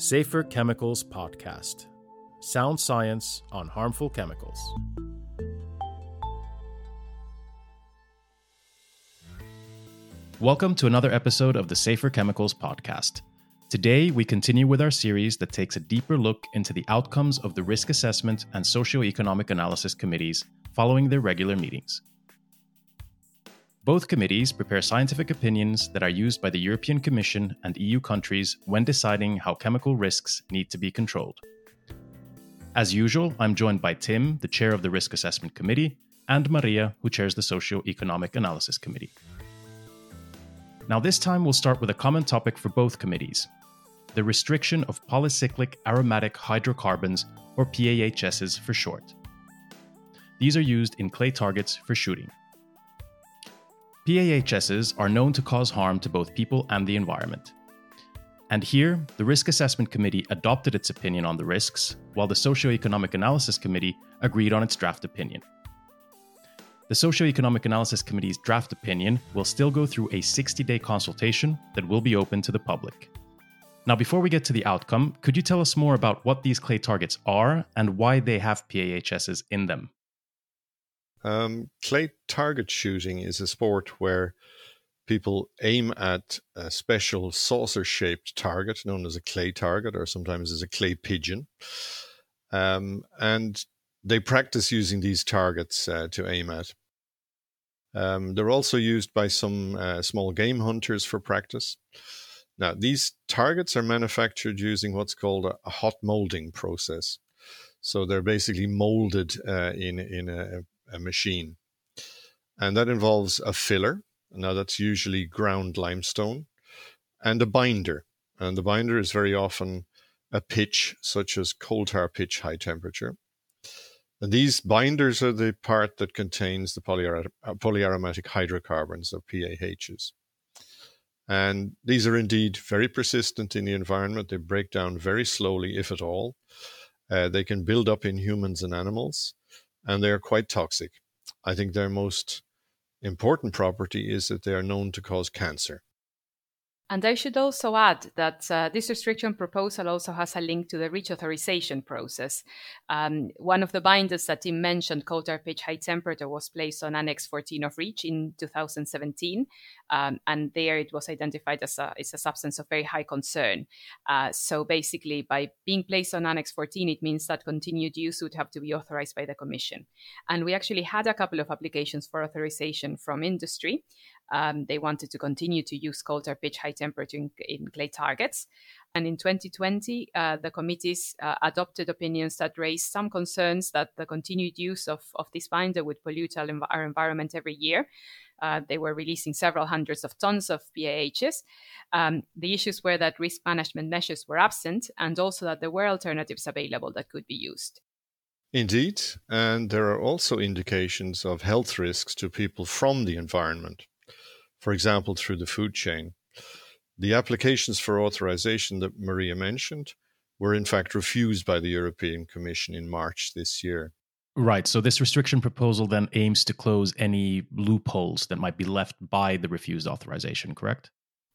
Safer Chemicals Podcast Sound Science on Harmful Chemicals. Welcome to another episode of the Safer Chemicals Podcast. Today, we continue with our series that takes a deeper look into the outcomes of the risk assessment and socioeconomic analysis committees following their regular meetings. Both committees prepare scientific opinions that are used by the European Commission and EU countries when deciding how chemical risks need to be controlled. As usual, I'm joined by Tim, the chair of the Risk Assessment Committee, and Maria, who chairs the Socio-Economic Analysis Committee. Now, this time we'll start with a common topic for both committees the restriction of polycyclic aromatic hydrocarbons, or PAHs for short. These are used in clay targets for shooting. PAHs are known to cause harm to both people and the environment. And here, the Risk Assessment Committee adopted its opinion on the risks, while the Socioeconomic Analysis Committee agreed on its draft opinion. The Socioeconomic Analysis Committee's draft opinion will still go through a 60 day consultation that will be open to the public. Now, before we get to the outcome, could you tell us more about what these clay targets are and why they have PAHs in them? Um, clay target shooting is a sport where people aim at a special saucer shaped target known as a clay target or sometimes as a clay pigeon. Um, and they practice using these targets uh, to aim at. Um, they're also used by some uh, small game hunters for practice. Now, these targets are manufactured using what's called a, hot molding process. So they're basically molded uh, in in a, a machine. And that involves a filler. Now, that's usually ground limestone and a binder. And the binder is very often a pitch, such as coal tar pitch high temperature. And these binders are the part that contains the polyar- uh, polyaromatic hydrocarbons, or PAHs. And these are indeed very persistent in the environment. They break down very slowly, if at all. Uh, they can build up in humans and animals and they are quite toxic. I think their most important property is that they are known to cause cancer. And I should also add that uh, this restriction proposal also has a link to the REACH authorization process. Um, one of the binders that Tim mentioned, coal tar pitch high temperature, was placed on Annex 14 of REACH in 2017. Um, and there it was identified as a, as a substance of very high concern. Uh, so basically, by being placed on Annex 14, it means that continued use would have to be authorized by the Commission. And we actually had a couple of applications for authorization from industry. Um, they wanted to continue to use coal tar pitch high temperature in, in clay targets. And in 2020, uh, the committees uh, adopted opinions that raised some concerns that the continued use of, of this binder would pollute our, our environment every year. Uh, they were releasing several hundreds of tons of PAHs. Um, the issues were that risk management measures were absent and also that there were alternatives available that could be used. Indeed, and there are also indications of health risks to people from the environment for example, through the food chain. The applications for authorization that Maria mentioned were in fact refused by the European Commission in March this year. Right. So this restriction proposal then aims to close any loopholes that might be left by the refused authorization, correct?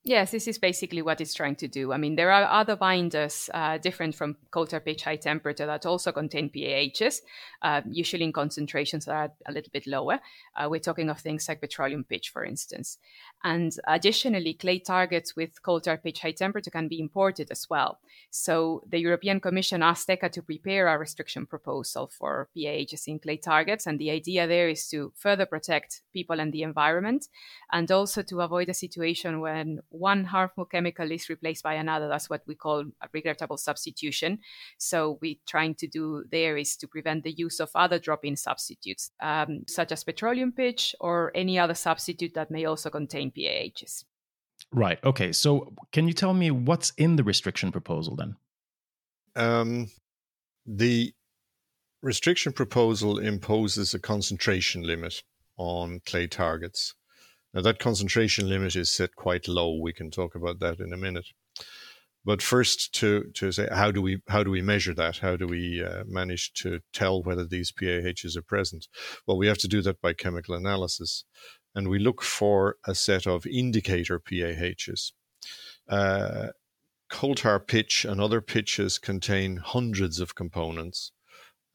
Yes, this is basically what it's trying to do. I mean, there are other binders uh, different from coal tar pitch high temperature that also contain PAHs, uh, usually in concentrations that are a little bit lower. Uh, we're talking of things like petroleum pitch, for instance. And additionally, clay targets with coal tar pitch high temperature can be imported as well. So the European Commission asked ECHA to prepare a restriction proposal for PAHs in clay targets. And the idea there is to further protect people and the environment and also to avoid a situation when one harmful chemical is replaced by another. That's what we call a regrettable substitution. So we're trying to do there is to prevent the use of other drop-in substitutes, um, such as petroleum pitch or any other substitute that may also contain PAHs. Right. Okay. So can you tell me what's in the restriction proposal then? Um, the restriction proposal imposes a concentration limit on clay targets. Now, that concentration limit is set quite low. We can talk about that in a minute. But first, to, to say how do we how do we measure that? How do we uh, manage to tell whether these PAHs are present? Well, we have to do that by chemical analysis, and we look for a set of indicator PAHs. Uh, coal tar pitch and other pitches contain hundreds of components.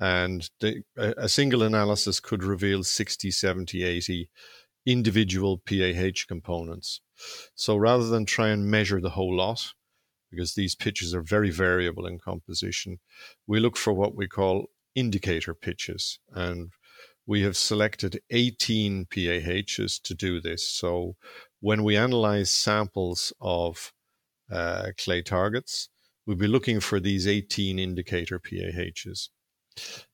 And the, a single analysis could reveal 60, 70, 80 individual PAH components. So rather than try and measure the whole lot, because these pitches are very variable in composition, we look for what we call indicator pitches. And we have selected 18 PAHs to do this. So when we analyze samples of uh, clay targets, we'll be looking for these 18 indicator PAHs.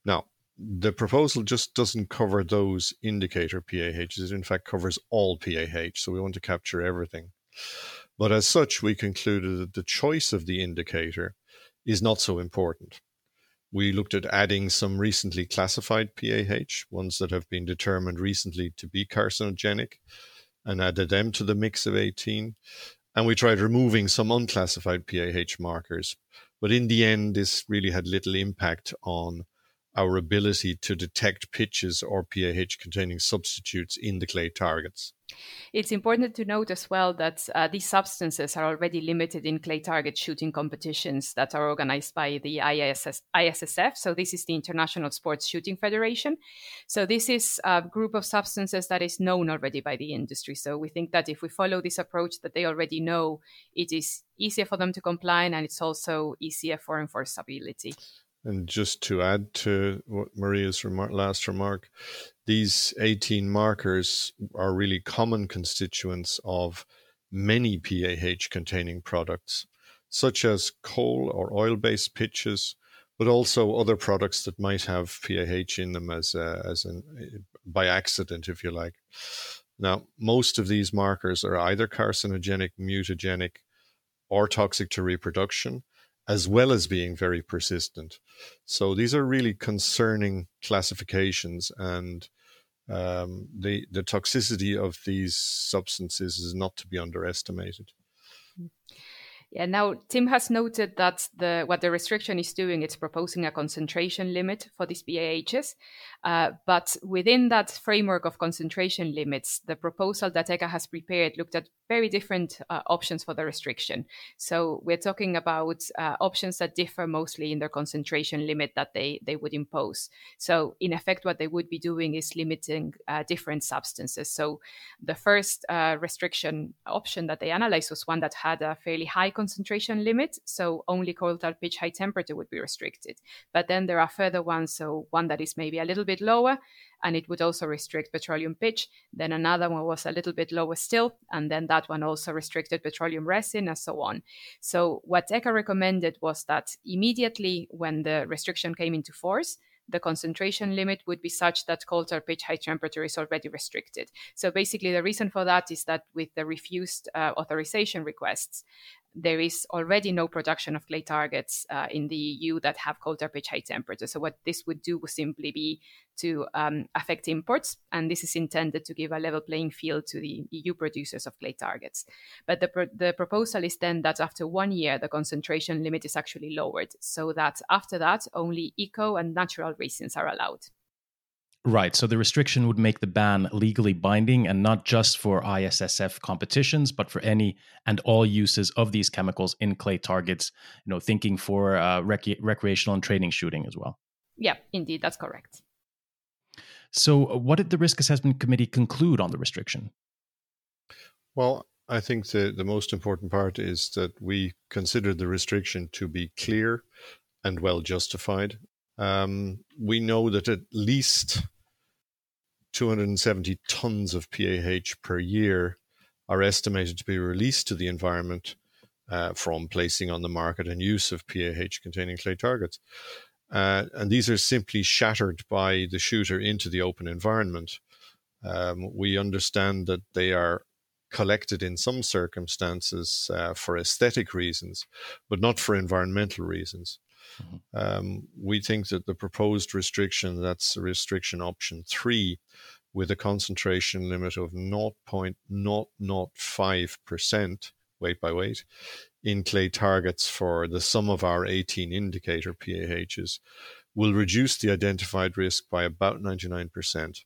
Now, the proposal just doesn't cover those indicator PAHs. It in fact covers all PAH. So we want to capture everything. But as such, we concluded that the choice of the indicator is not so important. We looked at adding some recently classified PAH, ones that have been determined recently to be carcinogenic, and added them to the mix of 18. And we tried removing some unclassified PAH markers. But in the end, this really had little impact on our ability to detect pitches or PAH containing substitutes in the clay targets. It's important to note as well that uh, these substances are already limited in clay target shooting competitions that are organized by the ISS, ISSF. So, this is the International Sports Shooting Federation. So, this is a group of substances that is known already by the industry. So, we think that if we follow this approach that they already know, it is easier for them to comply and it's also easier for enforceability. And just to add to what Maria's remark, last remark, these 18 markers are really common constituents of many PAH containing products, such as coal or oil based pitches, but also other products that might have PAH in them as, a, as an, by accident, if you like. Now, most of these markers are either carcinogenic, mutagenic, or toxic to reproduction as well as being very persistent. So these are really concerning classifications, and um, the the toxicity of these substances is not to be underestimated. Yeah, now Tim has noted that the what the restriction is doing, it's proposing a concentration limit for these PAHs. Uh, but within that framework of concentration limits, the proposal that ECHA has prepared looked at very different uh, options for the restriction. So we're talking about uh, options that differ mostly in their concentration limit that they, they would impose. So in effect, what they would be doing is limiting uh, different substances. So the first uh, restriction option that they analyzed was one that had a fairly high concentration limit. So only tar pitch high temperature would be restricted. But then there are further ones. So one that is maybe a little bit lower and it would also restrict petroleum pitch. Then another one was a little bit lower still, and then that one also restricted petroleum resin and so on. So what ECHA recommended was that immediately when the restriction came into force, the concentration limit would be such that coal tar pitch high temperature is already restricted. So basically, the reason for that is that with the refused uh, authorization requests, there is already no production of clay targets uh, in the EU that have coal tar pitch high temperature. So what this would do would simply be to um, affect imports, and this is intended to give a level playing field to the EU producers of clay targets. But the, pro- the proposal is then that after one year, the concentration limit is actually lowered, so that after that, only eco and natural resins are allowed. Right. So the restriction would make the ban legally binding and not just for ISSF competitions, but for any and all uses of these chemicals in clay targets, you know, thinking for uh, rec- recreational and training shooting as well. Yeah, indeed. That's correct. So, uh, what did the Risk Assessment Committee conclude on the restriction? Well, I think the, the most important part is that we consider the restriction to be clear and well justified. Um, we know that at least 270 tons of PAH per year are estimated to be released to the environment uh, from placing on the market and use of PAH containing clay targets. Uh, and these are simply shattered by the shooter into the open environment. Um, we understand that they are collected in some circumstances uh, for aesthetic reasons, but not for environmental reasons. Mm-hmm. Um, we think that the proposed restriction, that's restriction option three, with a concentration limit of 0.005% weight by weight in clay targets for the sum of our 18 indicator PAHs will reduce the identified risk by about 99%.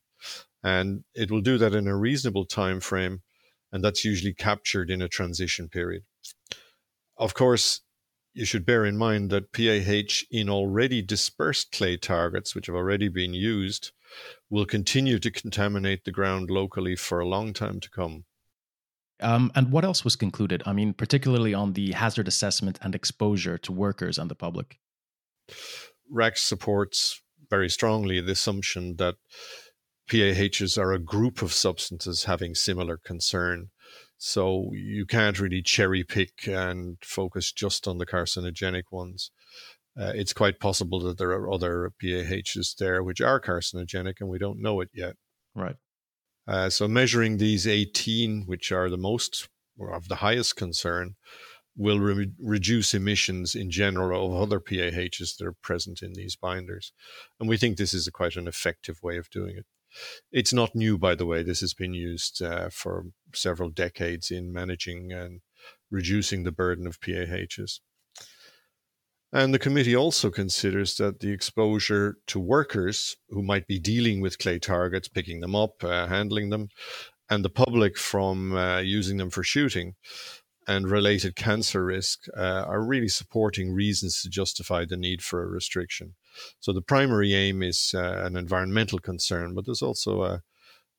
And it will do that in a reasonable time frame, and that's usually captured in a transition period. Of course, you should bear in mind that PAH in already dispersed clay targets, which have already been used, will continue to contaminate the ground locally for a long time to come. Um, and what else was concluded? I mean, particularly on the hazard assessment and exposure to workers and the public. RAC supports very strongly the assumption that PAHs are a group of substances having similar concern. So you can't really cherry pick and focus just on the carcinogenic ones. Uh, it's quite possible that there are other PAHs there which are carcinogenic and we don't know it yet. Right. Uh, so measuring these 18, which are the most or of the highest concern, will re- reduce emissions in general of other PAHs that are present in these binders. And we think this is a quite an effective way of doing it. It's not new, by the way. This has been used uh, for several decades in managing and reducing the burden of PAHs. And the committee also considers that the exposure to workers who might be dealing with clay targets, picking them up, uh, handling them, and the public from uh, using them for shooting and related cancer risk uh, are really supporting reasons to justify the need for a restriction. So the primary aim is uh, an environmental concern, but there's also a,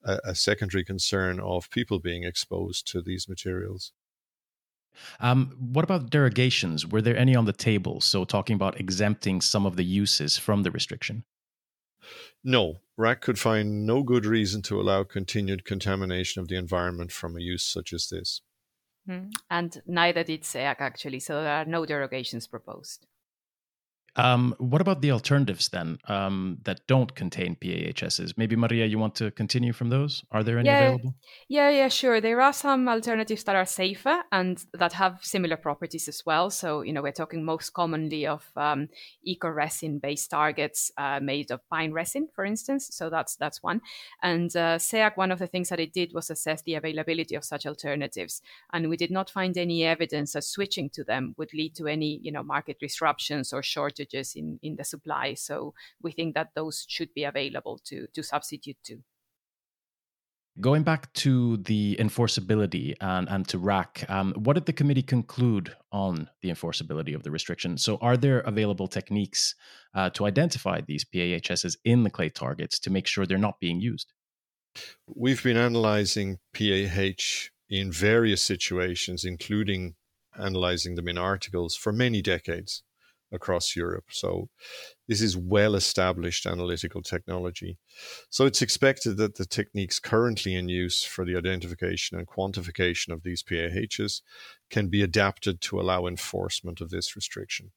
a, a secondary concern of people being exposed to these materials. Um, what about derogations? Were there any on the table? So, talking about exempting some of the uses from the restriction? No, RAC could find no good reason to allow continued contamination of the environment from a use such as this. Mm. And neither did SEAC, actually, so there are no derogations proposed. Um, what about the alternatives then um, that don't contain PAHs? Maybe Maria, you want to continue from those? Are there any yeah, available? Yeah, yeah, sure. There are some alternatives that are safer and that have similar properties as well. So, you know, we're talking most commonly of um, eco resin based targets uh, made of pine resin, for instance. So that's that's one. And uh, SEAC, one of the things that it did was assess the availability of such alternatives, and we did not find any evidence that switching to them would lead to any, you know, market disruptions or shortages shortages in, in the supply. So we think that those should be available to, to substitute to. Going back to the enforceability and, and to RAC, um, what did the committee conclude on the enforceability of the restriction? So, are there available techniques uh, to identify these PAHs in the clay targets to make sure they're not being used? We've been analyzing PAH in various situations, including analyzing them in articles for many decades across Europe. So this is well established analytical technology. So it's expected that the techniques currently in use for the identification and quantification of these PAHs can be adapted to allow enforcement of this restriction.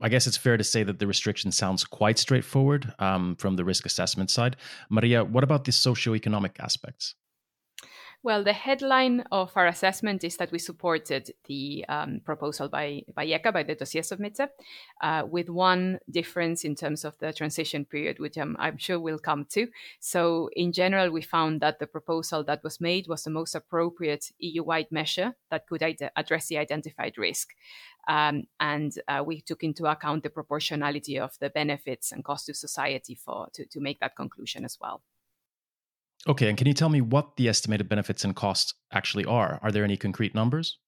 I guess it's fair to say that the restriction sounds quite straightforward um, from the risk assessment side. Maria, what about the socioeconomic aspects? Well, the headline of our assessment is that we supported the um, proposal by, by ECHA, by the dossier submitter, uh, with one difference in terms of the transition period, which I'm, I'm sure we'll come to. So, in general, we found that the proposal that was made was the most appropriate EU wide measure that could ide- address the identified risk. Um, and uh, we took into account the proportionality of the benefits and cost to society for to, to make that conclusion as well. Okay, and can you tell me what the estimated benefits and costs actually are? Are there any concrete numbers?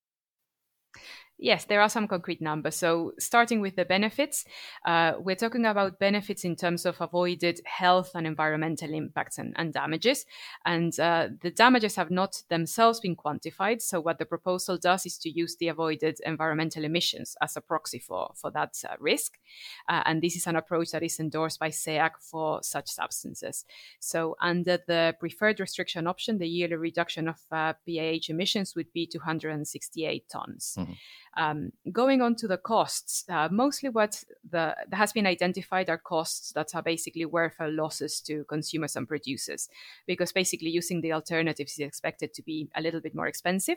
Yes, there are some concrete numbers. So, starting with the benefits, uh, we're talking about benefits in terms of avoided health and environmental impacts and, and damages. And uh, the damages have not themselves been quantified. So, what the proposal does is to use the avoided environmental emissions as a proxy for, for that uh, risk. Uh, and this is an approach that is endorsed by SEAC for such substances. So, under the preferred restriction option, the yearly reduction of PAH uh, emissions would be 268 tons. Mm-hmm. Um, going on to the costs, uh, mostly what the, has been identified are costs that are basically welfare losses to consumers and producers, because basically using the alternatives is expected to be a little bit more expensive.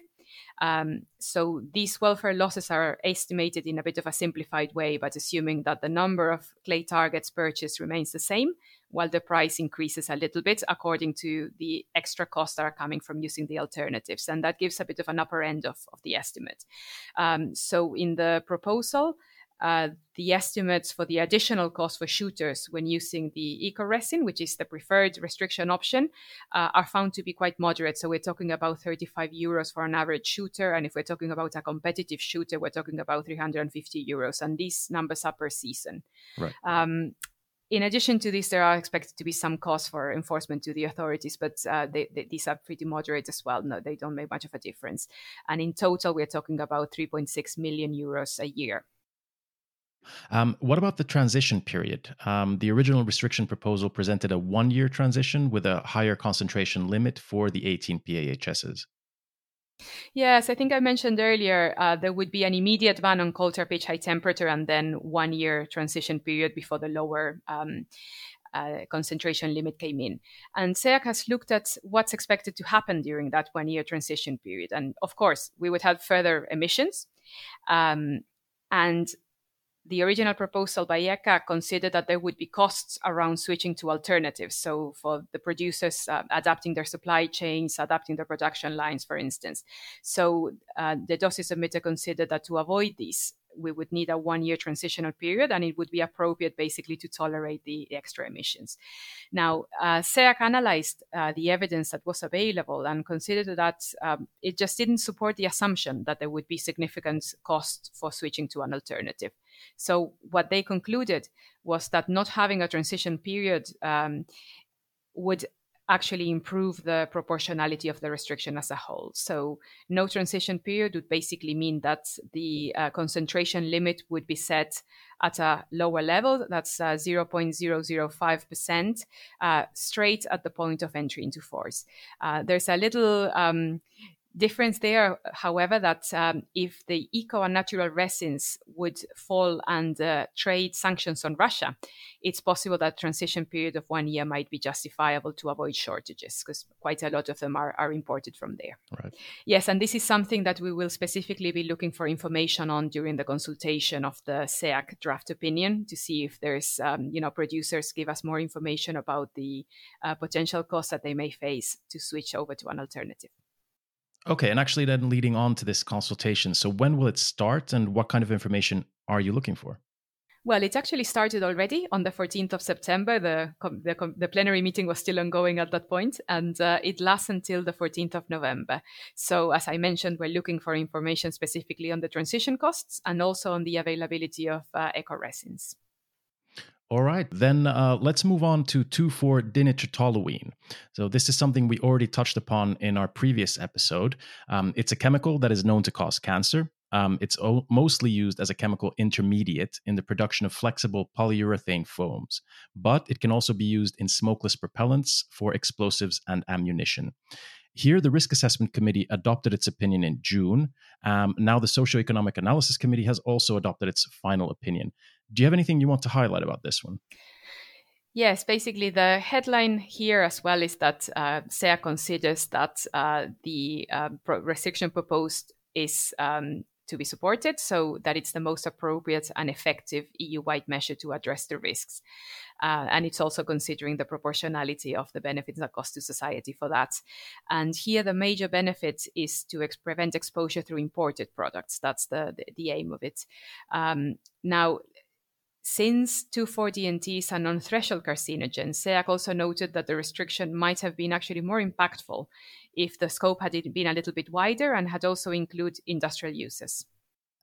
Um, so these welfare losses are estimated in a bit of a simplified way, but assuming that the number of clay targets purchased remains the same, while the price increases a little bit according to the extra costs that are coming from using the alternatives. And that gives a bit of an upper end of, of the estimate. Um, so in the proposal, uh, the estimates for the additional cost for shooters when using the eco resin, which is the preferred restriction option, uh, are found to be quite moderate. So we're talking about 35 euros for an average shooter. And if we're talking about a competitive shooter, we're talking about 350 euros. And these numbers are per season. Right. Um, in addition to this, there are expected to be some costs for enforcement to the authorities, but uh, they, they, these are pretty moderate as well. No, they don't make much of a difference. And in total, we're talking about 3.6 million euros a year. Um, what about the transition period? Um, the original restriction proposal presented a one year transition with a higher concentration limit for the 18 PAHs. Yes, I think I mentioned earlier uh, there would be an immediate ban on tar pitch high temperature and then one year transition period before the lower um, uh, concentration limit came in. And SEAC has looked at what's expected to happen during that one year transition period. And of course, we would have further emissions. Um, and the original proposal by ECHA considered that there would be costs around switching to alternatives. So, for the producers uh, adapting their supply chains, adapting their production lines, for instance. So, uh, the dossier submitter considered that to avoid these, we would need a one year transitional period and it would be appropriate basically to tolerate the extra emissions. Now, uh, SEAC analyzed uh, the evidence that was available and considered that um, it just didn't support the assumption that there would be significant cost for switching to an alternative. So, what they concluded was that not having a transition period um, would actually improve the proportionality of the restriction as a whole. So, no transition period would basically mean that the uh, concentration limit would be set at a lower level, that's uh, 0.005%, uh, straight at the point of entry into force. Uh, there's a little um, difference there, however, that um, if the eco and natural resins would fall under trade sanctions on Russia, it's possible that transition period of one year might be justifiable to avoid shortages because quite a lot of them are, are imported from there. Right. Yes, and this is something that we will specifically be looking for information on during the consultation of the SEAC draft opinion to see if there's, um, you know, producers give us more information about the uh, potential costs that they may face to switch over to an alternative. Okay, and actually, then leading on to this consultation, so when will it start and what kind of information are you looking for? Well, it actually started already on the 14th of September. The, the, the plenary meeting was still ongoing at that point, and uh, it lasts until the 14th of November. So, as I mentioned, we're looking for information specifically on the transition costs and also on the availability of uh, eco resins. All right, then uh, let's move on to 2,4-dinitrotoluene. So this is something we already touched upon in our previous episode. Um, it's a chemical that is known to cause cancer. Um, it's o- mostly used as a chemical intermediate in the production of flexible polyurethane foams, but it can also be used in smokeless propellants for explosives and ammunition. Here, the Risk Assessment Committee adopted its opinion in June. Um, now, the Socioeconomic Analysis Committee has also adopted its final opinion. Do you have anything you want to highlight about this one? Yes, basically the headline here as well is that uh, SEA considers that uh, the uh, restriction proposed is um, to be supported, so that it's the most appropriate and effective EU-wide measure to address the risks. Uh, and it's also considering the proportionality of the benefits and cost to society for that. And here, the major benefit is to ex- prevent exposure through imported products. That's the, the, the aim of it. Um, now, since 2,4-DNT is a non-threshold carcinogen, SEAC also noted that the restriction might have been actually more impactful if the scope had been a little bit wider and had also included industrial uses.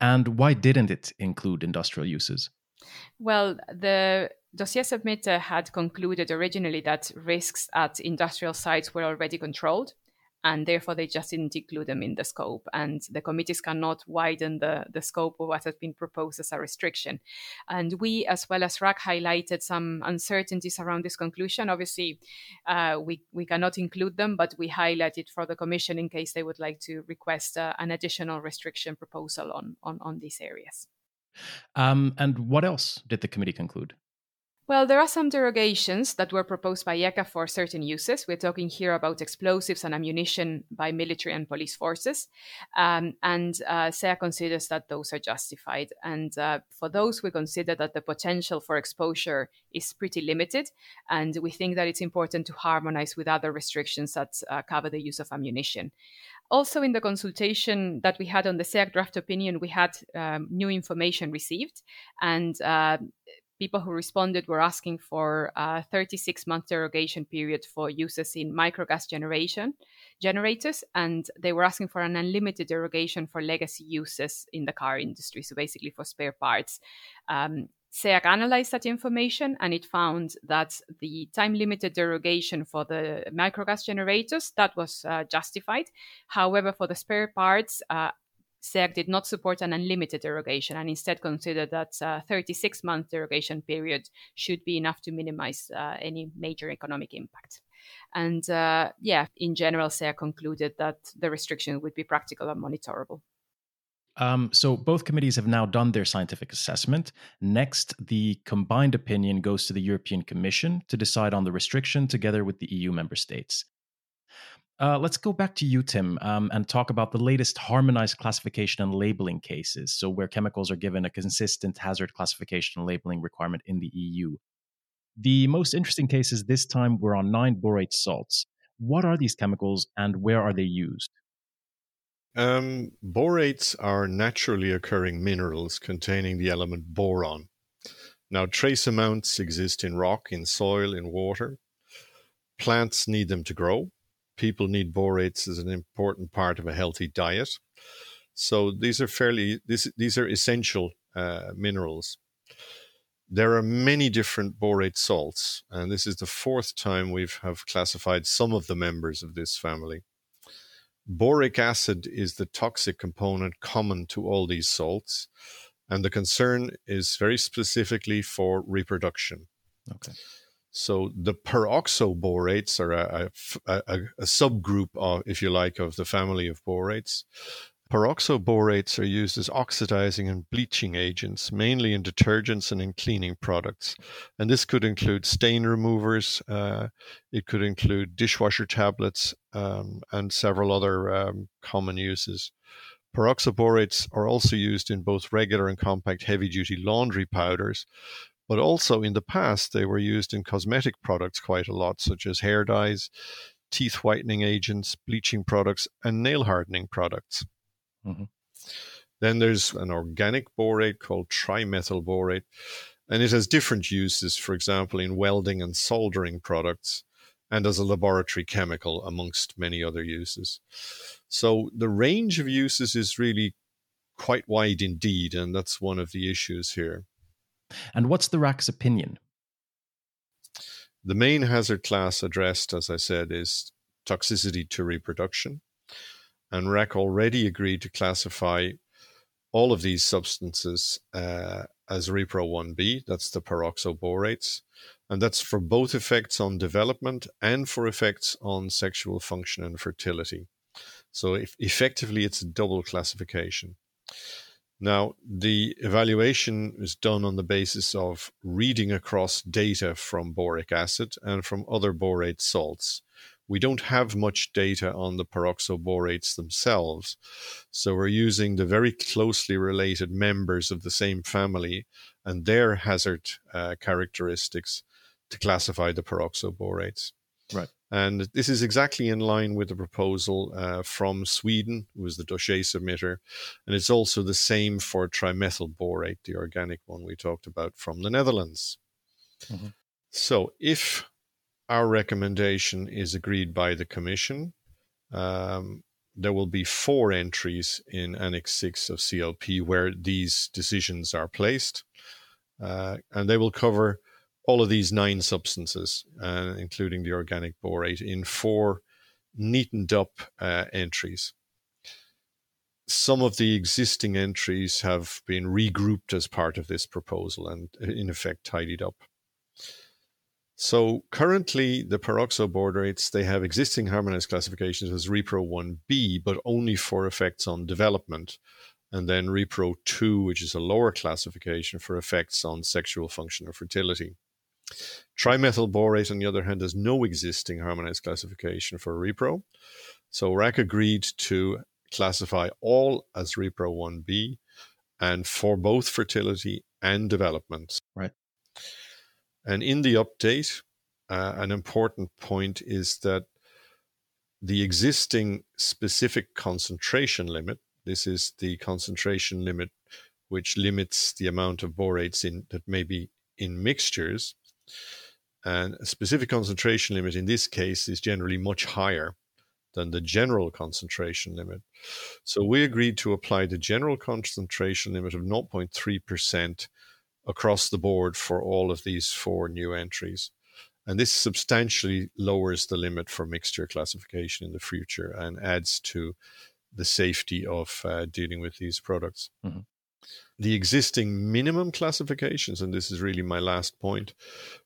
And why didn't it include industrial uses? Well, the dossier submitter had concluded originally that risks at industrial sites were already controlled and therefore they just didn't include them in the scope. And the committees cannot widen the, the scope of what has been proposed as a restriction. And we, as well as RAC, highlighted some uncertainties around this conclusion. Obviously, uh, we, we cannot include them, but we highlighted for the Commission in case they would like to request uh, an additional restriction proposal on, on, on these areas. Um, and what else did the committee conclude? Well, there are some derogations that were proposed by ECHA for certain uses. We're talking here about explosives and ammunition by military and police forces. Um, and uh, SEA considers that those are justified. And uh, for those, we consider that the potential for exposure is pretty limited. And we think that it's important to harmonize with other restrictions that uh, cover the use of ammunition. Also, in the consultation that we had on the SEAC draft opinion, we had um, new information received, and uh, people who responded were asking for a 36 month derogation period for uses in microgas generation generators and they were asking for an unlimited derogation for legacy uses in the car industry so basically for spare parts. Um, SEAC analyzed that information and it found that the time limited derogation for the microgas generators that was uh, justified. However for the spare parts uh, SEAC did not support an unlimited derogation and instead considered that a 36 month derogation period should be enough to minimize uh, any major economic impact. And uh, yeah, in general, SEAC concluded that the restriction would be practical and monitorable. Um, so both committees have now done their scientific assessment. Next, the combined opinion goes to the European Commission to decide on the restriction together with the EU member states. Uh, let's go back to you, Tim, um, and talk about the latest harmonized classification and labeling cases. So, where chemicals are given a consistent hazard classification and labeling requirement in the EU. The most interesting cases this time were on nine borate salts. What are these chemicals and where are they used? Um, borates are naturally occurring minerals containing the element boron. Now, trace amounts exist in rock, in soil, in water. Plants need them to grow people need borates as an important part of a healthy diet. So these are fairly this, these are essential uh, minerals. There are many different borate salts, and this is the fourth time we have classified some of the members of this family. Boric acid is the toxic component common to all these salts, and the concern is very specifically for reproduction. Okay. So the peroxoborates are a, a, a, subgroup, of, if you like, of the family of borates. Peroxoborates are used as oxidizing and bleaching agents, mainly in detergents and in cleaning products. And this could include stain removers, uh, it could include dishwasher tablets, um, and several other um, common uses. Peroxoborates are also used in both regular and compact heavy duty laundry powders, but also in the past, they were used in cosmetic products quite a lot, such as hair dyes, teeth whitening agents, bleaching products, and nail hardening products. Mm-hmm. Then there's an organic borate called trimethyl borate, and it has different uses, for example, in welding and soldering products, and as a laboratory chemical, amongst many other uses. So the range of uses is really quite wide indeed, and that's one of the issues here. And what's the RAC's opinion? The main hazard class addressed, as I said, is toxicity to reproduction. And RAC already agreed to classify all of these substances uh, as Repro 1b, that's the peroxoborates, and that's for both effects on development and for effects on sexual function and fertility. So if effectively, it's a double classification. Now, the evaluation is done on the basis of reading across data from boric acid and from other borate salts. We don't have much data on the peroxoborates themselves, so we're using the very closely related members of the same family and their hazard uh, characteristics to classify the peroxoborates. Right. And this is exactly in line with the proposal uh, from Sweden, who was the dossier submitter. And it's also the same for trimethyl borate, the organic one we talked about from the Netherlands. Mm-hmm. So if our recommendation is agreed by the Commission, um, there will be four entries in Annex 6 of CLP where these decisions are placed. Uh, and they will cover all of these nine substances, uh, including the organic borate, in four neatened up uh, entries. Some of the existing entries have been regrouped as part of this proposal and, in effect, tidied up. So currently, the peroxoborates they have existing harmonized classifications as Repro 1b, but only for effects on development, and then Repro 2, which is a lower classification for effects on sexual function or fertility. Trimethyl borate, on the other hand, has no existing harmonized classification for repro. So RAC agreed to classify all as repro 1b and for both fertility and development. Right. And in the update, uh, an important point is that the existing specific concentration limit, this is the concentration limit which limits the amount of borates in that may be in mixtures. And a specific concentration limit in this case is generally much higher than the general concentration limit. So we agreed to apply the general concentration limit of 0.3% across the board for all of these four new entries. And this substantially lowers the limit for mixture classification in the future and adds to the safety of uh, dealing with these products. Mm-hmm. The existing minimum classifications, and this is really my last point,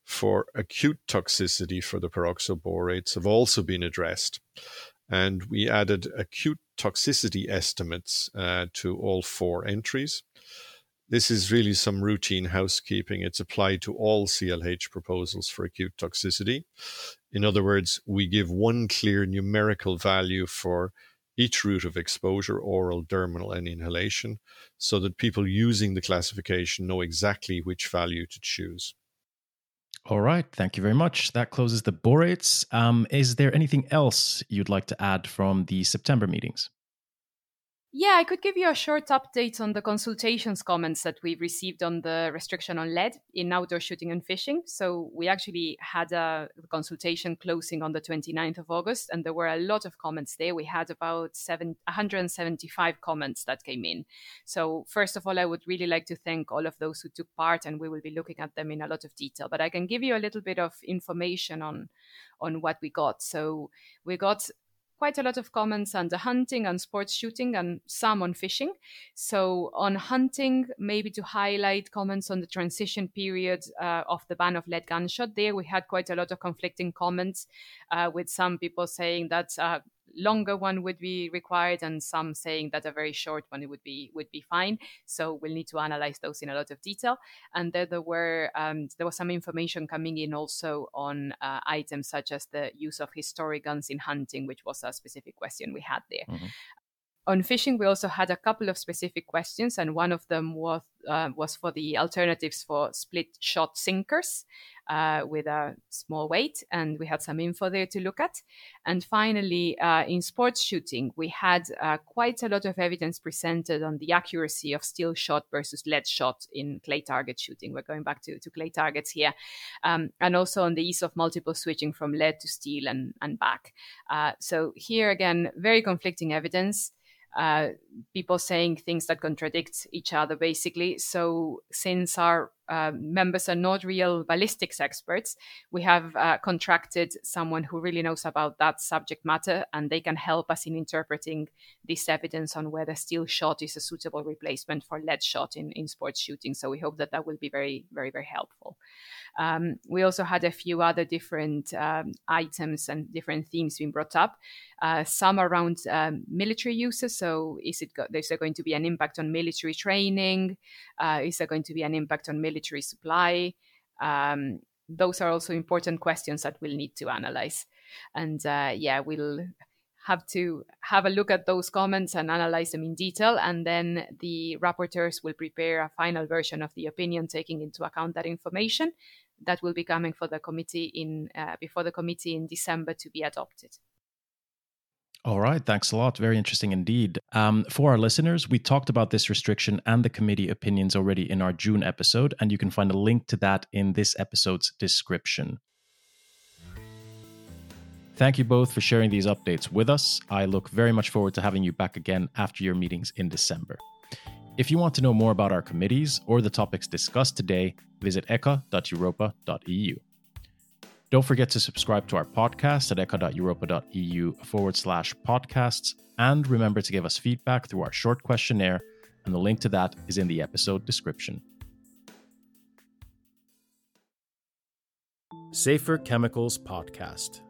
for acute toxicity for the peroxoborates have also been addressed. And we added acute toxicity estimates uh, to all four entries. This is really some routine housekeeping. It's applied to all CLH proposals for acute toxicity. In other words, we give one clear numerical value for each route of exposure, oral, dermal, and inhalation, so that people using the classification know exactly which value to choose. All right. Thank you very much. That closes the borates. Um, is there anything else you'd like to add from the September meetings? Yeah, I could give you a short update on the consultations comments that we've received on the restriction on lead in outdoor shooting and fishing. So we actually had a consultation closing on the 29th of August, and there were a lot of comments there. We had about seven, 175 comments that came in. So first of all, I would really like to thank all of those who took part, and we will be looking at them in a lot of detail. But I can give you a little bit of information on on what we got. So we got quite a lot of comments on the hunting and sports shooting and some on fishing. So on hunting, maybe to highlight comments on the transition period uh, of the ban of lead gunshot. There we had quite a lot of conflicting comments, uh, with some people saying that uh, longer one would be required and some saying that a very short one would be would be fine. So we'll need to analyze those in a lot of detail. And then there were um, there was some information coming in also on uh, items such as the use of historic guns in hunting which was a specific question we had there. Mm-hmm. On fishing, we also had a couple of specific questions, and one of them was uh, was for the alternatives for split shot sinkers uh, with a small weight, and we had some info there to look at. And finally, uh, in sports shooting, we had uh, quite a lot of evidence presented on the accuracy of steel shot versus lead shot in clay target shooting. We're going back to, to clay targets here, um, and also on the ease of multiple switching from lead to steel and, and back. Uh, so here again, very conflicting evidence uh, people saying things that contradict each other, basically. So, since our uh, members are not real ballistics experts, we have uh, contracted someone who really knows about that subject matter, and they can help us in interpreting this evidence on whether steel shot is a suitable replacement for lead shot in, in sports shooting. So, we hope that that will be very, very, very helpful. Um, we also had a few other different um, items and different themes being brought up. Uh, some around um, military uses. So, is it go- is there going to be an impact on military training? Uh, is there going to be an impact on military supply? Um, those are also important questions that we'll need to analyze. And uh, yeah, we'll have to have a look at those comments and analyze them in detail. And then the rapporteurs will prepare a final version of the opinion, taking into account that information that will be coming for the committee in uh, before the committee in December to be adopted. All right, thanks a lot. Very interesting indeed. Um, for our listeners, we talked about this restriction and the committee opinions already in our June episode, and you can find a link to that in this episode's description. Thank you both for sharing these updates with us. I look very much forward to having you back again after your meetings in December. If you want to know more about our committees or the topics discussed today, visit echa.europa.eu. Don't forget to subscribe to our podcast at echa.europa.eu forward slash podcasts, and remember to give us feedback through our short questionnaire, and the link to that is in the episode description. Safer Chemicals Podcast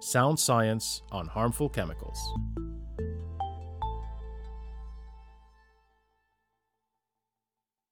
Sound Science on Harmful Chemicals.